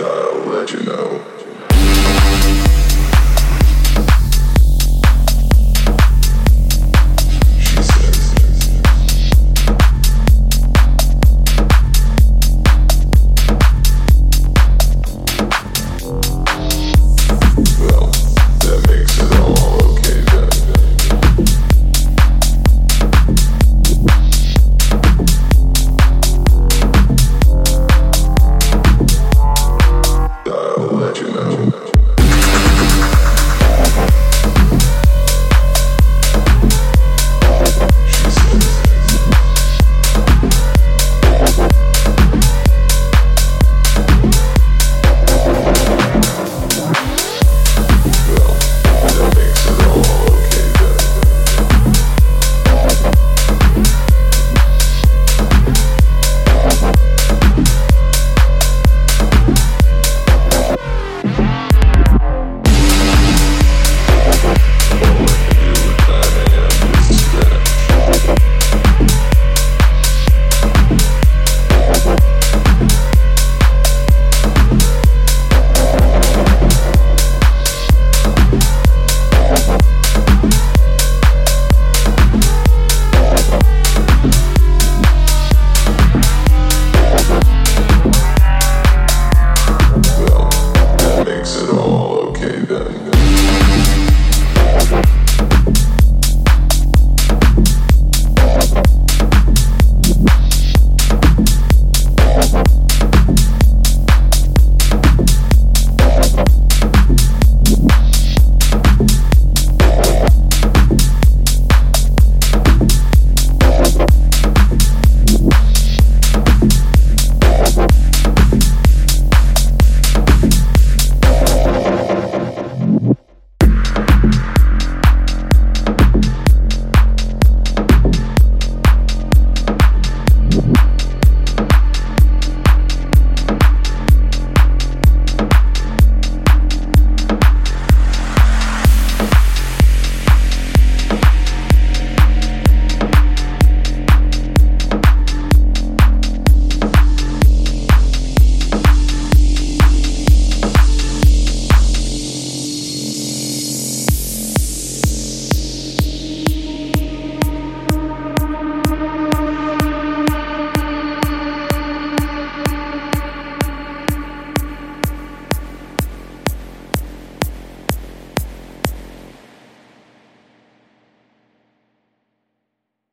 I'll let you know.